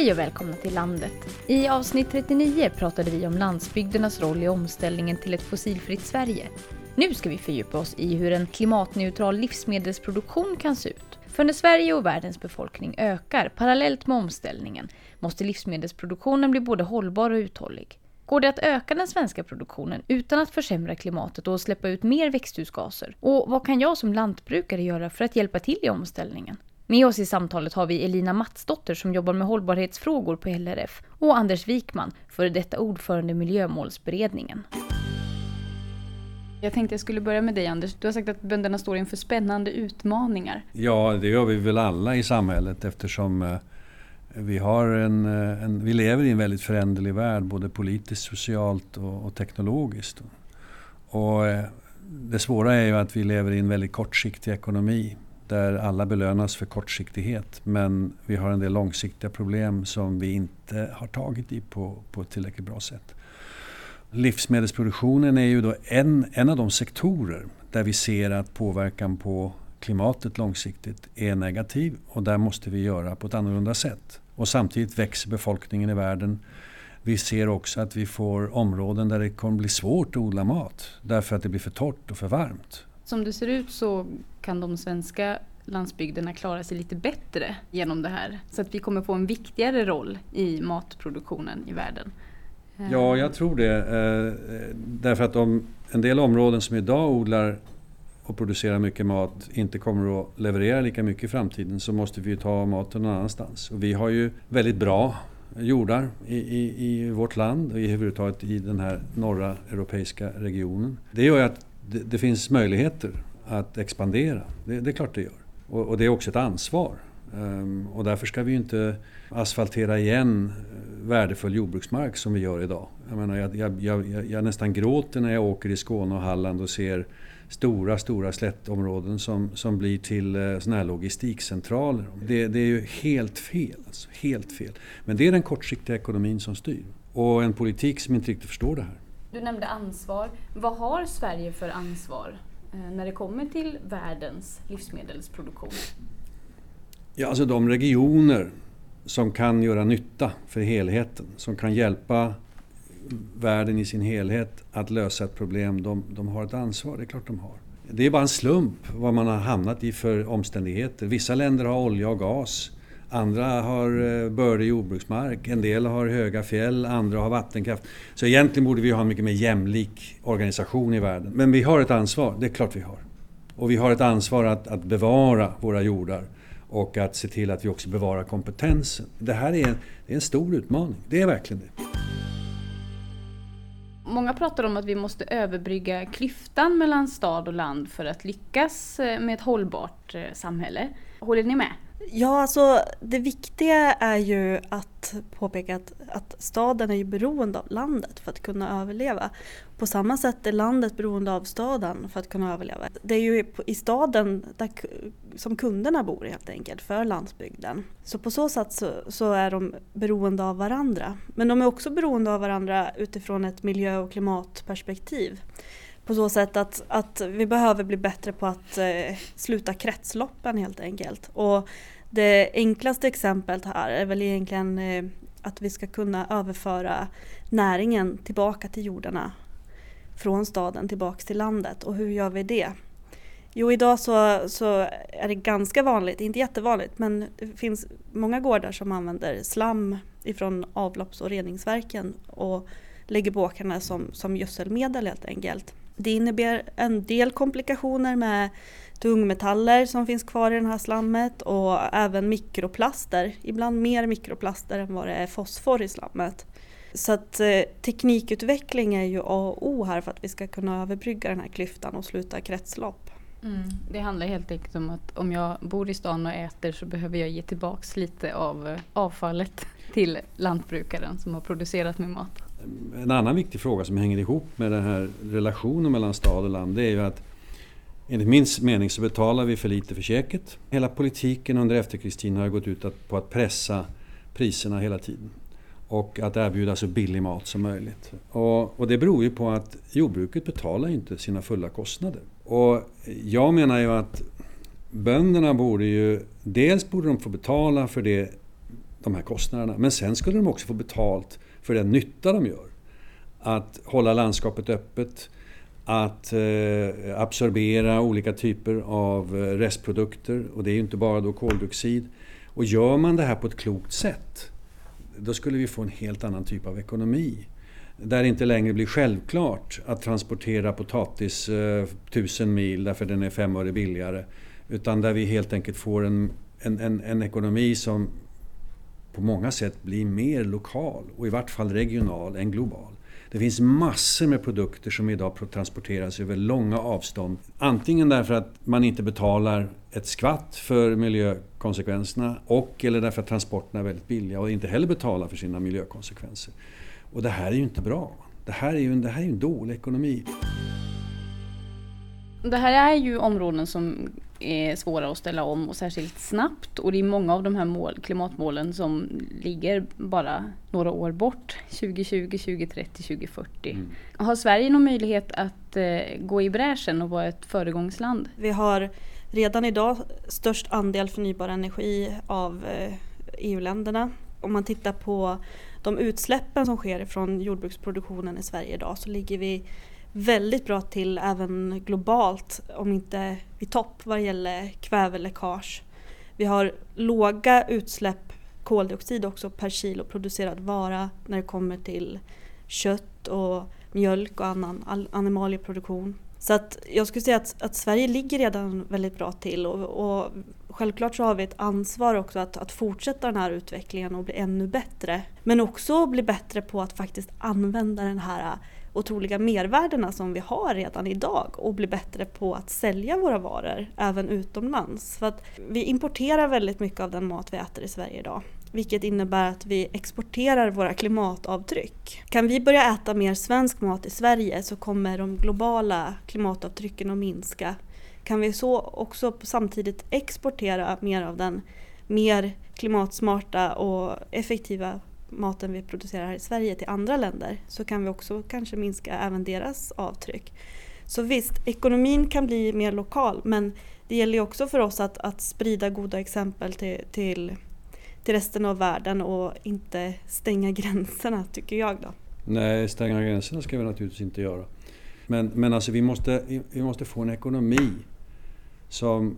Hej och välkomna till landet. I avsnitt 39 pratade vi om landsbygdernas roll i omställningen till ett fossilfritt Sverige. Nu ska vi fördjupa oss i hur en klimatneutral livsmedelsproduktion kan se ut. För när Sverige och världens befolkning ökar parallellt med omställningen måste livsmedelsproduktionen bli både hållbar och uthållig. Går det att öka den svenska produktionen utan att försämra klimatet och släppa ut mer växthusgaser? Och vad kan jag som lantbrukare göra för att hjälpa till i omställningen? Med oss i samtalet har vi Elina Matsdotter som jobbar med hållbarhetsfrågor på LRF och Anders Wikman, före detta ordförande i Miljömålsberedningen. Jag tänkte jag skulle börja med dig Anders. Du har sagt att bönderna står inför spännande utmaningar. Ja, det gör vi väl alla i samhället eftersom eh, vi, har en, eh, en, vi lever i en väldigt föränderlig värld både politiskt, socialt och, och teknologiskt. Och eh, det svåra är ju att vi lever i en väldigt kortsiktig ekonomi där alla belönas för kortsiktighet. Men vi har en del långsiktiga problem som vi inte har tagit i på, på ett tillräckligt bra sätt. Livsmedelsproduktionen är ju då en, en av de sektorer där vi ser att påverkan på klimatet långsiktigt är negativ och där måste vi göra på ett annorlunda sätt. Och samtidigt växer befolkningen i världen. Vi ser också att vi får områden där det kommer bli svårt att odla mat därför att det blir för torrt och för varmt. Som det ser ut så kan de svenska landsbygderna klara sig lite bättre genom det här. Så att vi kommer få en viktigare roll i matproduktionen i världen. Ja, jag tror det. Eh, därför att om en del områden som idag odlar och producerar mycket mat inte kommer att leverera lika mycket i framtiden så måste vi ta maten någon annanstans. Och vi har ju väldigt bra jordar i, i, i vårt land och i överhuvudtaget i den här norra europeiska regionen. Det gör ju att det, det finns möjligheter att expandera. Det, det är klart det gör. Och, och det är också ett ansvar. Um, och därför ska vi ju inte asfaltera igen eh, värdefull jordbruksmark som vi gör idag. Jag, menar, jag, jag, jag, jag nästan gråter när jag åker i Skåne och Halland och ser stora, stora slättområden som, som blir till eh, såna här logistikcentraler. Det, det är ju helt fel, alltså, helt fel. Men det är den kortsiktiga ekonomin som styr. Och en politik som inte riktigt förstår det här. Du nämnde ansvar. Vad har Sverige för ansvar eh, när det kommer till världens livsmedelsproduktion? Ja, alltså de regioner som kan göra nytta för helheten, som kan hjälpa världen i sin helhet att lösa ett problem, de, de har ett ansvar. Det är klart de har. Det är bara en slump vad man har hamnat i för omständigheter. Vissa länder har olja och gas. Andra har eh, bördig jordbruksmark, en del har höga fjäll, andra har vattenkraft. Så egentligen borde vi ha en mycket mer jämlik organisation i världen. Men vi har ett ansvar, det är klart vi har. Och vi har ett ansvar att, att bevara våra jordar och att se till att vi också bevarar kompetensen. Det här är en, det är en stor utmaning, det är verkligen det. Många pratar om att vi måste överbrygga klyftan mellan stad och land för att lyckas eh, med ett hållbart eh, samhälle. Håller ni med? Ja, alltså det viktiga är ju att påpeka att, att staden är ju beroende av landet för att kunna överleva. På samma sätt är landet beroende av staden för att kunna överleva. Det är ju i staden där, som kunderna bor helt enkelt, för landsbygden. Så på så sätt så, så, är de beroende av varandra. Men de är också beroende av varandra utifrån ett miljö och klimatperspektiv på så sätt att, att vi behöver bli bättre på att eh, sluta kretsloppen helt enkelt. Och det enklaste exemplet här är väl egentligen eh, att vi ska kunna överföra näringen tillbaka till jordarna från staden tillbaka till landet. Och hur gör vi det? Jo, idag så, så är det ganska vanligt, inte jättevanligt, men det finns många gårdar som använder slam ifrån avlopps och reningsverken och lägger på åkrarna som, som gödselmedel helt enkelt. Det innebär en del komplikationer med tungmetaller som finns kvar i det här slammet och även mikroplaster. Ibland mer mikroplaster än vad det är fosfor i slammet. Så att eh, teknikutveckling är ju A och O här för att vi ska kunna överbrygga den här klyftan och sluta kretslopp. Mm. Det handlar helt enkelt om att om jag bor i stan och äter så behöver jag ge tillbaks lite av eh, avfallet till lantbrukaren som har producerat min mat. En annan viktig fråga som hänger ihop med den här relationen mellan stad och land det är ju att enligt min mening så betalar vi för lite för käket. Hela politiken under efterkrigstiden har gått ut på att pressa priserna hela tiden och att erbjuda så billig mat som möjligt. Och, och, det beror ju på att jordbruket betalar inte sina fulla kostnader. Och jag menar ju att bönderna borde ju, dels borde de få betala för det de här kostnaderna. Men sen skulle de också få betalt för den nytta de gör. Att hålla landskapet öppet, att eh, absorbera olika typer av eh, restprodukter och det är ju inte bara då koldioxid. Och gör man det här på ett klokt sätt då skulle vi få en helt annan typ av ekonomi. Där det inte längre blir självklart att transportera potatis eh, tusen mil därför den är fem öre billigare. Utan där vi helt enkelt får en, en, en, en ekonomi som på många sätt blir mer lokal och i vart fall regional än global. Det finns massor med produkter som idag transporteras över långa avstånd. Antingen därför att man inte betalar ett skvatt för miljökonsekvenserna och eller därför att transporterna är väldigt billiga och inte heller betalar för sina miljökonsekvenser. Och det här är ju inte bra. Det här är ju en, det här är en dålig ekonomi. Det här är ju områden som är svåra att ställa om och särskilt snabbt. Och det är många av de här mål, klimatmålen som ligger bara några år bort. 2020, 2030, 2040. Mm. Har Sverige någon möjlighet att eh, gå i bräschen och vara ett föregångsland? Vi har redan idag störst andel förnybar energi av eh, EU-länderna. Om man tittar på de utsläppen som sker från jordbruksproduktionen i Sverige idag så ligger vi väldigt bra till även globalt, om inte i topp vad gäller kväveläckage. Vi har låga utsläpp koldioxid också per kilo producerad vara när det kommer till kött och mjölk och annan animalieproduktion. Så att jag skulle säga att, att, Sverige ligger redan väldigt bra till och, och självklart så har vi ett ansvar också att, att, fortsätta den här utvecklingen och bli ännu bättre. Men också bli bättre på att faktiskt använda den här otroliga mervärdena som vi har redan idag och bli bättre på att sälja våra varor även utomlands. För att vi importerar väldigt mycket av den mat vi äter i Sverige idag. Vilket innebär att vi exporterar våra klimatavtryck. Kan vi börja äta mer svensk mat i Sverige så kommer de globala klimatavtrycken att minska. Kan vi så också samtidigt exportera mer av den mer klimatsmarta och effektiva maten vi producerar här i Sverige till andra länder så kan vi också kanske minska även deras avtryck. Så visst, ekonomin kan bli mer lokal men det gäller ju också för oss att, att sprida goda exempel till, till, till resten av världen och inte stänga gränserna tycker jag då. Nej, stänga gränserna ska vi naturligtvis inte göra. Men, men alltså vi måste, vi måste få en ekonomi som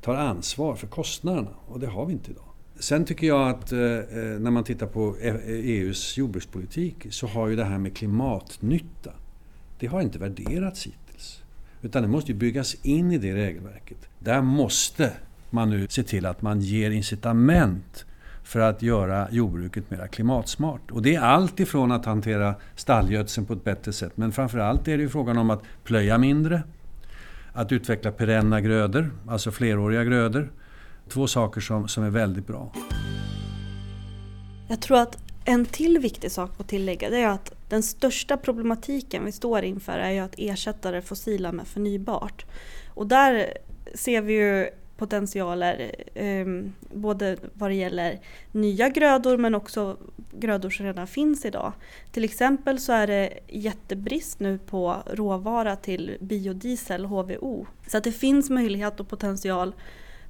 tar ansvar för kostnaderna och det har vi inte idag. Sen tycker jag att eh, eh när man tittar på eh, e EUs jordbrukspolitik så har ju det här med klimatnytta, det har inte värderats hittills. Utan det måste ju byggas in i det regelverket. Där måste man nu se till att man ger incitament för att göra jordbruket mer klimatsmart. Och det är allt ifrån att hantera stallgödseln på ett bättre sätt men framförallt är det ju frågan om att plöja mindre, att utveckla perenna grödor, alltså fleråriga grödor Två saker som, som är väldigt bra. Jag tror att en till viktig sak att tillägga det är att den största problematiken vi står inför är ju att ersätta det fossila med förnybart. Och där ser vi ju potentialer eh, både vad det gäller nya grödor men också grödor som redan finns idag. Till exempel så är det jättebrist nu på råvara till biodiesel, HVO. Så att det finns möjlighet och potential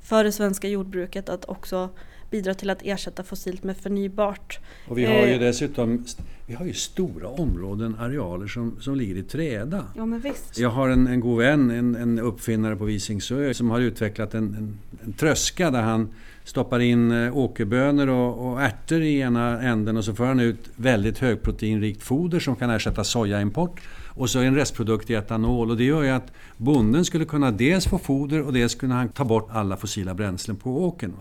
för det svenska jordbruket att också bidra till att ersätta fossilt med förnybart. Och vi har ju eh, dessutom vi har ju stora områden, arealer som, som ligger i träda. Ja, men visst. Jag har en, en god vän, en, en uppfinnare på Visingsö som har utvecklat en, en, en tröska där han stoppar in eh, åkerbönor och, och ärtor i ena änden och så får han ut väldigt högproteinrikt foder som kan ersätta sojaimport. Och så en restprodukt i etanol och det gör ju att bonden skulle kunna dels få foder och dels kunna ta bort alla fossila bränslen på åkern.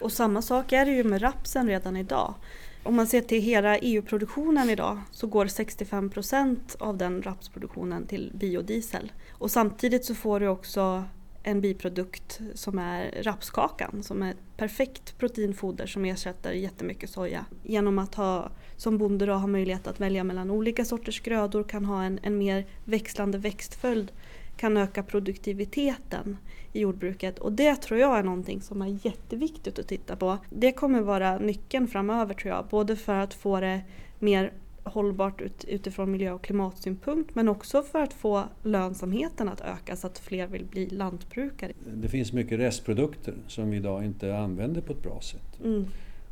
Och samma sak är det ju med rapsen redan idag. Om man ser till hela EU-produktionen idag så går 65 procent av den rapsproduktionen till biodiesel. Och samtidigt så får du också en biprodukt som är rapskakan som är ett perfekt proteinfoder som ersätter jättemycket soja. Genom att ha, som bonde då, ha möjlighet att välja mellan olika sorters grödor, kan ha en, en mer växlande växtföljd, kan öka produktiviteten i jordbruket och det tror jag är någonting som är jätteviktigt att titta på. Det kommer vara nyckeln framöver tror jag, både för att få det mer hållbart ut, utifrån miljö och klimatsynpunkt men också för att få lönsamheten att öka så att fler vill bli lantbrukare. Det finns mycket restprodukter som vi idag inte använder på ett bra sätt. Mm.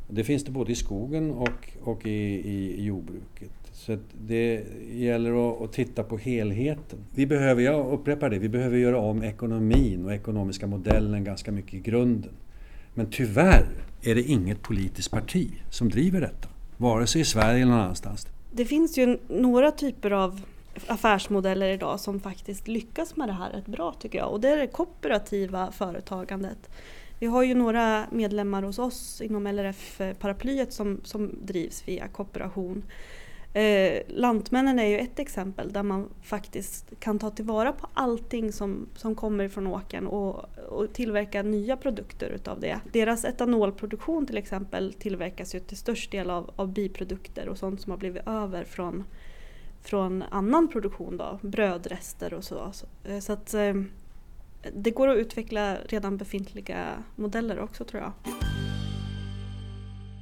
Det finns det både i skogen och, och i, i jordbruket. Så det gäller att, att, titta på helheten. Vi behöver, jag upprepar det, vi behöver göra om ekonomin och ekonomiska modellen ganska mycket i grunden. Men tyvärr är det inget politiskt parti som driver detta. Vare sig i Sverige eller någon annanstans. Det finns ju några typer av affärsmodeller idag som faktiskt lyckas med det här rätt bra tycker jag. Och det är det kooperativa företagandet. Vi har ju några medlemmar hos oss inom LRF-paraplyet eh, som, som drivs via kooperation. Eh, Lantmännen är ju ett exempel där man faktiskt kan ta tillvara på allting som, som kommer från åkern och, och tillverka nya produkter utav det. Deras etanolproduktion till exempel tillverkas ju till störst del av, av biprodukter och sånt som har blivit över från, från annan produktion, då, brödrester och så. Så, eh, så att, eh, det går att utveckla redan befintliga modeller också tror jag.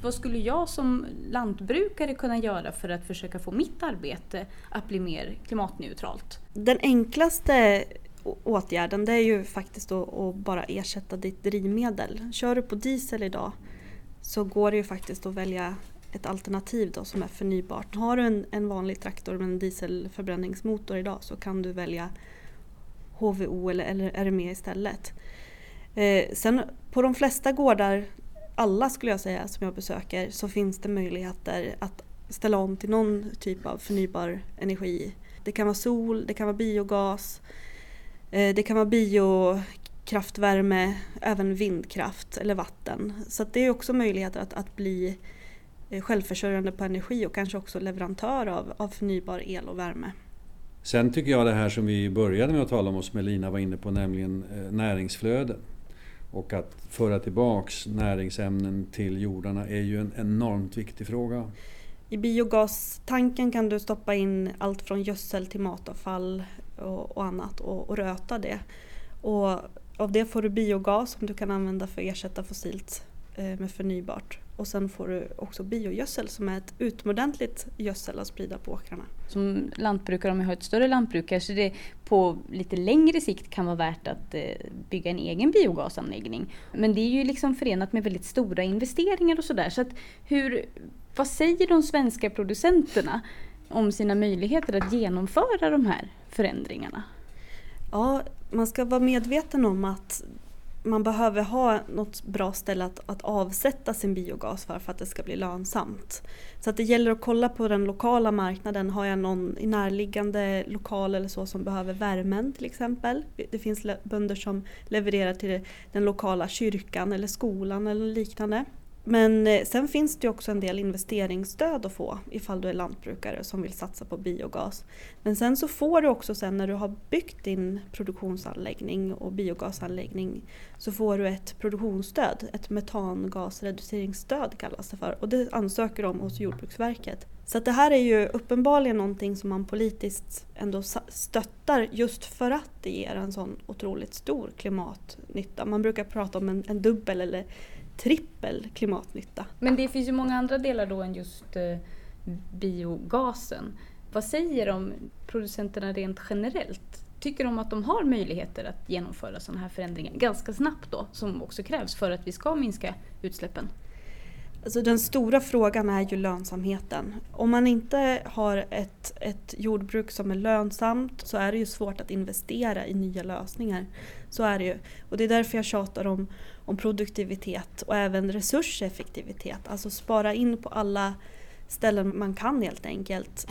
Vad skulle jag som lantbrukare kunna göra för att försöka få mitt arbete att bli mer klimatneutralt? Den enklaste åtgärden det är ju faktiskt att bara ersätta ditt drivmedel. Kör du på diesel idag så går det ju faktiskt att välja ett alternativ då som är förnybart. Har du en, en vanlig traktor med en dieselförbränningsmotor idag så kan du välja HVO eller, eller RME istället. Eh, sen på de flesta gårdar alla skulle jag säga som jag besöker så finns det möjligheter att ställa om till någon typ av förnybar energi. Det kan vara sol, det kan vara biogas, eh, det kan vara biokraftvärme, även vindkraft eller vatten. Så det är också möjligheter att, att bli eh, självförsörjande på energi och kanske också leverantör av, av förnybar el och värme. Sen tycker jag det här som vi började med att tala om och som Elina var inne på, nämligen eh, näringsflöden och att föra tillbaks näringsämnen till jordarna är ju en enormt viktig fråga. I biogastanken kan du stoppa in allt från gödsel till matavfall och, och annat och, och, röta det. Och av det får du biogas som du kan använda för att ersätta fossilt med förnybart. Och sen får du också biogödsel som är ett utomordentligt gödsel att sprida på åkrarna. Som lantbrukare, om jag har ett större lantbruk, kanske det på lite längre sikt kan vara värt att eh, bygga en egen biogasanläggning. Men det är ju liksom förenat med väldigt stora investeringar och sådär. Så vad säger de svenska producenterna om sina möjligheter att genomföra de här förändringarna? Ja, man ska vara medveten om att man behöver ha något bra ställe att, att avsätta sin biogas för, för att det ska bli lönsamt. Så att det gäller att kolla på den lokala marknaden. Har jag någon i närliggande lokal eller så som behöver värmen till exempel. Det finns bönder som levererar till den lokala kyrkan eller skolan eller liknande. Men eh, sen finns det också en del investeringsstöd att få ifall du är lantbrukare som vill satsa på biogas. Men sen så får du också sen när du har byggt din produktionsanläggning och biogasanläggning så får du ett produktionsstöd, ett metangasreduceringsstöd kallas det för och det ansöker de hos Jordbruksverket. Så det här är ju uppenbarligen någonting som man politiskt ändå stöttar just för att det ger en sån otroligt stor klimatnytta. Man brukar prata om en, en dubbel eller trippel klimatnytta. Men det finns ju många andra delar då än just eh, biogasen. Vad säger de producenterna rent generellt? Tycker de att de har möjligheter att genomföra sådana här förändringar ganska snabbt då, som också krävs för att vi ska minska utsläppen? Alltså den stora frågan är ju lönsamheten. Om man inte har ett, ett jordbruk som är lönsamt så är det ju svårt att investera i nya lösningar. Så är det ju. Och det är därför jag tjatar om, om produktivitet och även resurseffektivitet. Alltså spara in på alla ställen man kan helt enkelt.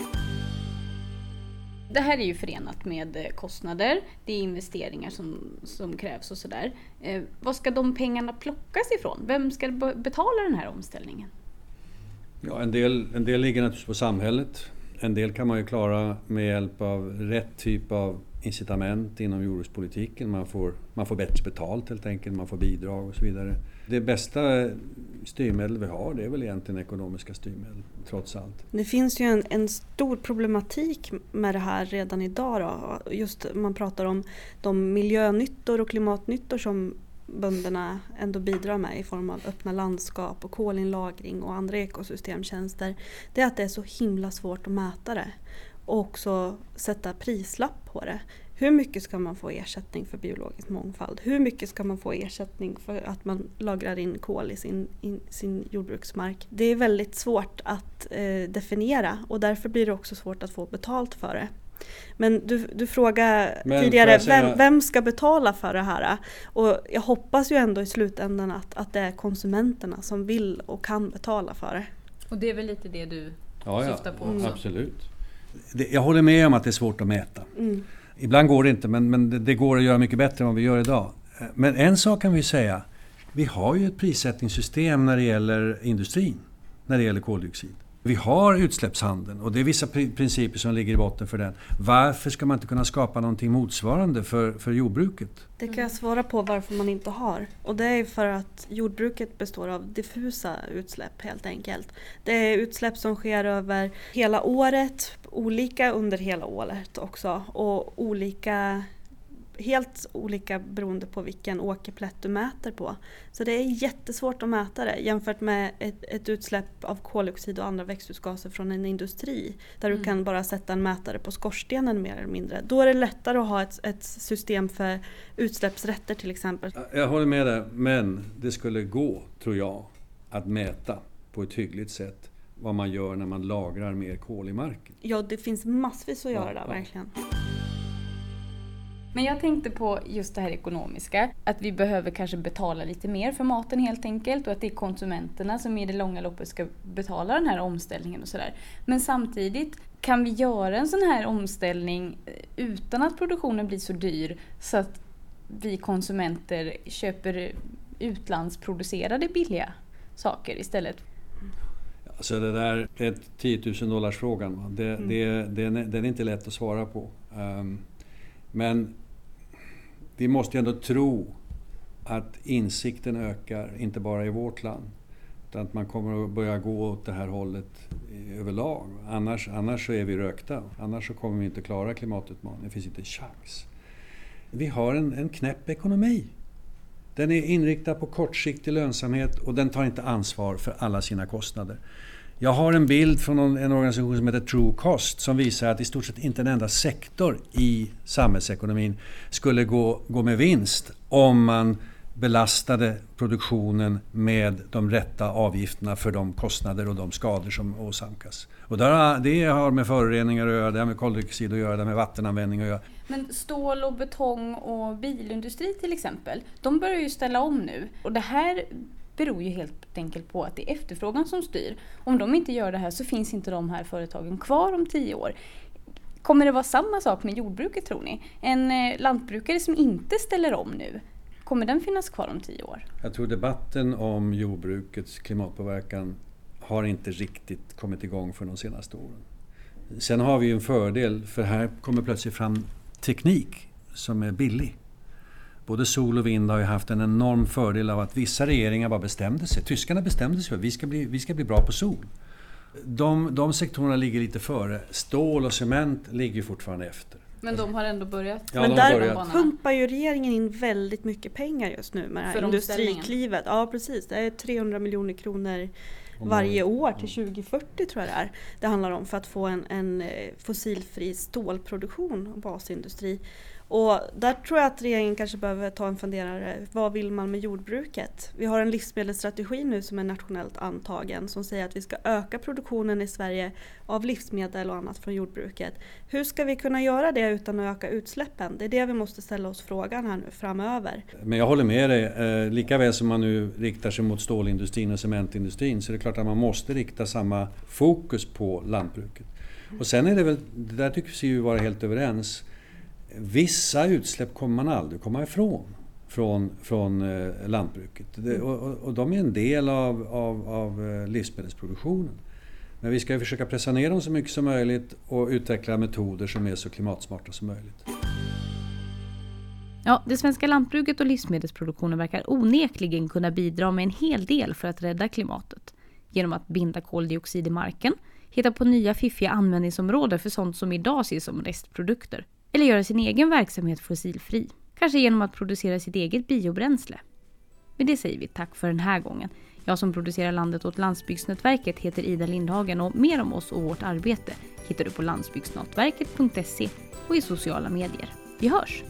Det här är ju förenat med eh, kostnader, det är investeringar som, som krävs och sådär. Eh, var ska de pengarna plockas ifrån? Vem ska betala den här omställningen? Ja, en, del, en del ligger naturligtvis på samhället. En del kan man ju klara med hjälp av rätt typ av incitament inom jordbrukspolitiken. Man får, man får bättre betalt helt enkelt, man får bidrag och så vidare. Det bästa styrmedel vi har det är väl egentligen ekonomiska styrmedel trots allt. Det finns ju en, en stor problematik med det här redan idag. Då. Just man pratar om de miljönyttor och klimatnyttor som bönderna ändå bidrar med i form av öppna landskap och kolinlagring och andra ekosystemtjänster. Det är att det är så himla svårt att mäta det och också sätta prislapp på det. Hur mycket ska man få ersättning för biologisk mångfald? Hur mycket ska man få ersättning för att man lagrar in kol i sin, in, sin jordbruksmark? Det är väldigt svårt att eh, definiera och därför blir det också svårt att få betalt för det. Men du, du frågade Men tidigare, säga- vem, vem ska betala för det här? Och jag hoppas ju ändå i slutändan att, att det är konsumenterna som vill och kan betala för det. Och det är väl lite det du Ja, ja. syftar på Mm. också? Absolut. Jag håller med om att det är svårt att mäta. Mm. Ibland går det inte, men, men det, går att göra mycket bättre än vad vi gör idag. Men en sak kan vi säga. Vi har ju ett prissättningssystem när det gäller industrin, när det gäller koldioxid. Vi har utsläppshandeln och det är vissa principer som ligger i botten för den. Varför ska man inte kunna skapa någonting motsvarande för, för jordbruket? Det kan jag svara på varför man inte har. Och det är för att jordbruket består av diffusa utsläpp helt enkelt. Det är utsläpp som sker över hela året, olika under hela året också och olika Helt olika beroende på vilken åkerplätt du mäter på. Så det är jättesvårt att mäta det jämfört med ett, ett utsläpp av koldioxid och andra växthusgaser från en industri. Där du Mm. kan bara sätta en mätare på skorstenen mer eller mindre. Då är det lättare att ha ett, ett system för utsläppsrätter till exempel. Jag håller med dig, men det skulle gå, tror jag, att mäta på ett hyggligt sätt vad man gör när man lagrar mer kol i marken. Ja, det finns massvis att Ja, göra där, ja. Men jag tänkte på just det här ekonomiska. Att vi behöver kanske betala lite mer för maten helt enkelt och att det är konsumenterna som i det långa loppet ska betala den här omställningen och sådär. Men samtidigt, kan vi göra en sån här omställning eh, utan att produktionen blir så dyr så att vi konsumenter köper utlandsproducerade billiga saker istället? Alltså det där är 10 000 dollars frågan. Det, Mm. det, den, är, den är inte lätt att svara på. Ehm, men vi måste ju ändå tro att insikten ökar, inte bara i vårt land. Utan att man kommer att börja gå åt det här hållet överlag. Annars, annars så är vi rökta. Annars så kommer vi inte klara klimatutmaningen. Det finns inte en chans. Vi har en, en knäpp ekonomi. Den är inriktad på kortsiktig lönsamhet och den tar inte ansvar för alla sina kostnader. Jag har en bild från en organisation som heter True Cost som visar att i stort sett inte en enda sektor i samhällsekonomin skulle gå, gå med vinst om man belastade produktionen med de rätta avgifterna för de kostnader och de skador som åsamkas. Och där, det har med föroreningar att göra, det har med koldioxid att göra, det har med vattenanvändning att göra. Men stål och betong och bilindustri till exempel, de börjar ju ställa om nu. Och det här beror ju helt enkelt på att det är efterfrågan som styr. Om de inte gör det här så finns inte de här företagen kvar om tio år. Kommer det vara samma sak med jordbruket tror ni? En eh, lantbrukare som inte ställer om nu, kommer den finnas kvar om tio år? Jag tror debatten om jordbrukets klimatpåverkan har inte riktigt kommit igång för de senaste åren. Sen har vi ju en fördel, för här kommer plötsligt fram teknik som är billig. Både sol och vind har ju haft en enorm fördel av att vissa regeringar bara bestämde sig. Tyskarna bestämde sig för att vi ska bli, vi ska bli bra på sol. De, de sektorerna ligger lite före. Stål och cement ligger fortfarande efter. Men de har ändå börjat. Ja, Men där börjat. pumpar ju regeringen in väldigt mycket pengar just nu med det här För industriklivet. Ja precis, det är 300 miljoner kronor varje år till 2040 tror jag det är. Det handlar om för att få en, en eh, fossilfri stålproduktion och basindustri. Och där tror jag att regeringen kanske behöver ta en funderare. Vad vill man med jordbruket? Vi har en livsmedelsstrategi nu som är nationellt antagen som säger att vi ska öka produktionen i Sverige av livsmedel och annat från jordbruket. Hur ska vi kunna göra det utan att öka utsläppen? Det är det vi måste ställa oss frågan här nu framöver. Men jag håller med dig. Eh, lika väl som man nu riktar sig mot stålindustrin och cementindustrin så är det klart att man måste rikta samma fokus på lantbruket. Och sen är det väl, det där tycks vi ju vara helt överens. Vissa utsläpp kommer man aldrig komma ifrån från, från eh, lantbruket. Det, och, och, och de är en del av, av, av eh, livsmedelsproduktionen. Men vi ska försöka pressa ner dem så mycket som möjligt och utveckla metoder som är så klimatsmarta som möjligt. Ja, det svenska lantbruket och livsmedelsproduktionen verkar onekligen kunna bidra med en hel del för att rädda klimatet. Genom att binda koldioxid i marken, hitta på nya fiffiga användningsområden för sånt som idag ses som restprodukter. Eller göra sin egen verksamhet fossilfri. Kanske genom att producera sitt eget biobränsle. Med det säger vi tack för den här gången. Jag som producerar landet åt Landsbygdsnätverket heter Ida Lindhagen och mer om oss och vårt arbete hittar du på landsbygdsnätverket.se och i sociala medier. Vi hörs!